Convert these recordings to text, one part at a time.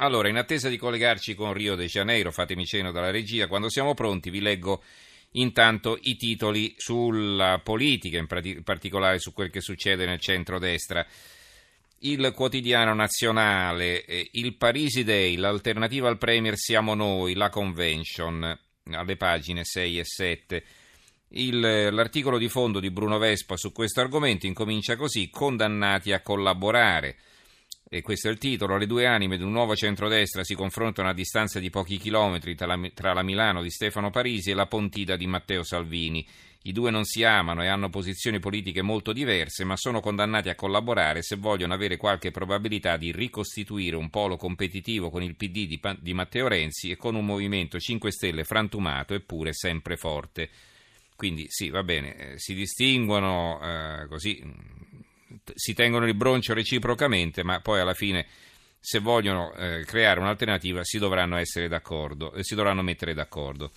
Allora, in attesa di collegarci con Rio de Janeiro, fatemi cenno dalla regia, quando siamo pronti vi leggo intanto i titoli sulla politica, in particolare su quel che succede nel centro-destra. Il quotidiano nazionale, eh, il Parisi Day, l'alternativa al Premier siamo noi, la convention, alle pagine 6 e 7. Il, l'articolo di fondo di Bruno Vespa su questo argomento incomincia così, condannati a collaborare e questo è il titolo, le due anime di un nuovo centrodestra si confrontano a distanza di pochi chilometri tra la, tra la, Milano di Stefano Parisi e la Pontida di Matteo Salvini. I due non si amano e hanno posizioni politiche molto diverse, ma sono condannati a collaborare se vogliono avere qualche probabilità di ricostituire un polo competitivo con il PD di, di Matteo Renzi e con un movimento 5 Stelle frantumato eppure sempre forte. Quindi sì, va bene, eh, si distinguono eh, così si tengono il broncio reciprocamente, ma poi alla fine se vogliono eh, creare un'alternativa si dovranno essere d'accordo, eh, si dovranno mettere d'accordo.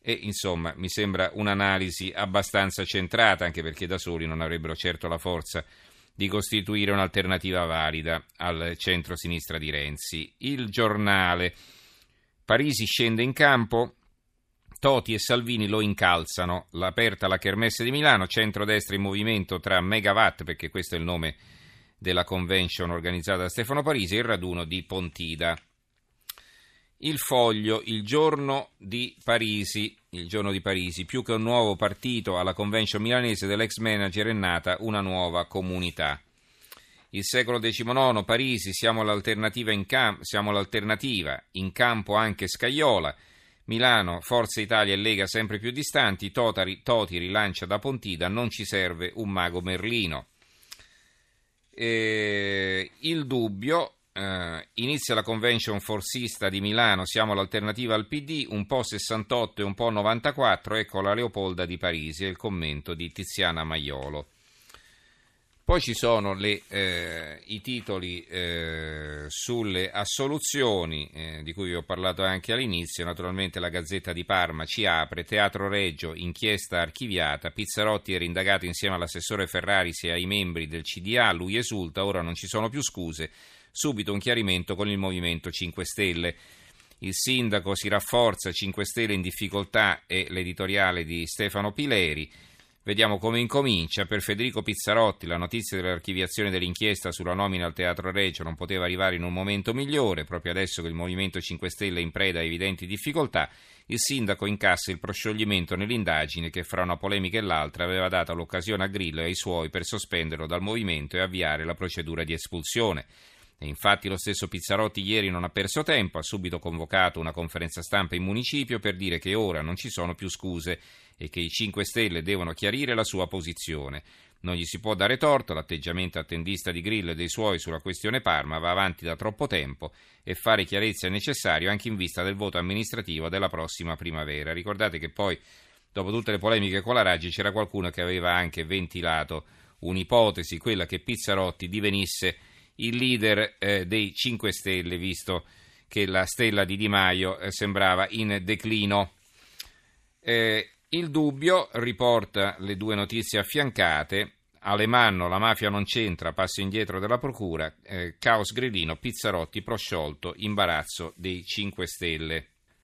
E insomma mi sembra un'analisi abbastanza centrata, anche perché da soli non avrebbero certo la forza di costituire un'alternativa valida al centro-sinistra di Renzi. Il giornale Parisi scende in campo, Toti e Salvini lo incalzano. L'aperta la Kermesse di Milano, centrodestra in movimento tra Megawatt, perché questo è il nome della convention organizzata da Stefano Parisi, e il raduno di Pontida. Il foglio, il giorno di Parisi, il giorno di Parisi, più che un nuovo partito alla convention milanese dell'ex manager è nata una nuova comunità. Il secolo XIX, Parisi, siamo l'alternativa in, cam- siamo l'alternativa, in campo anche Scaiola, Milano, Forza Italia e Lega sempre più distanti, Totari, Toti rilancia da Pontida, non ci serve un mago Merlino. Eh, il dubbio, eh, inizia la convention forsista di Milano, siamo l'alternativa al PD, un po' 68 e un po' 94, ecco la Leopolda di Parisi e il commento di Tiziana Maiolo. Poi ci sono le, eh, i titoli eh, sulle assoluzioni eh, di cui vi ho parlato anche all'inizio. Naturalmente la Gazzetta di Parma ci apre, Teatro Reggio, inchiesta archiviata, Pizzarotti era indagato insieme all'assessore Ferraris e ai membri del CDA, lui esulta, ora non ci sono più scuse, subito un chiarimento con il Movimento 5 Stelle. Il sindaco si rafforza, 5 Stelle in difficoltà e l'editoriale di Stefano Pileri. Vediamo come incomincia. Per Federico Pizzarotti la notizia dell'archiviazione dell'inchiesta sulla nomina al Teatro Reggio non poteva arrivare in un momento migliore, proprio adesso che il Movimento 5 Stelle è in preda a evidenti difficoltà. Il sindaco incassa il proscioglimento nell'indagine che fra una polemica e l'altra aveva dato l'occasione a Grillo e ai suoi per sospenderlo dal movimento e avviare la procedura di espulsione. E infatti lo stesso Pizzarotti ieri non ha perso tempo, ha subito convocato una conferenza stampa in municipio per dire che ora non ci sono più scuse e che i 5 Stelle devono chiarire la sua posizione. Non gli si può dare torto, l'atteggiamento attendista di Grillo e dei suoi sulla questione Parma va avanti da troppo tempo e fare chiarezza è necessario anche in vista del voto amministrativo della prossima primavera. Ricordate che poi, dopo tutte le polemiche con la Raggi, c'era qualcuno che aveva anche ventilato un'ipotesi, quella che Pizzarotti divenisse il leader eh, dei 5 Stelle, visto che la stella di Di Maio eh, sembrava in declino. Eh, il dubbio riporta le due notizie affiancate. Alemanno, la mafia non c'entra, passo indietro della procura, eh, caos grillino, Pizzarotti prosciolto, imbarazzo dei 5 Stelle.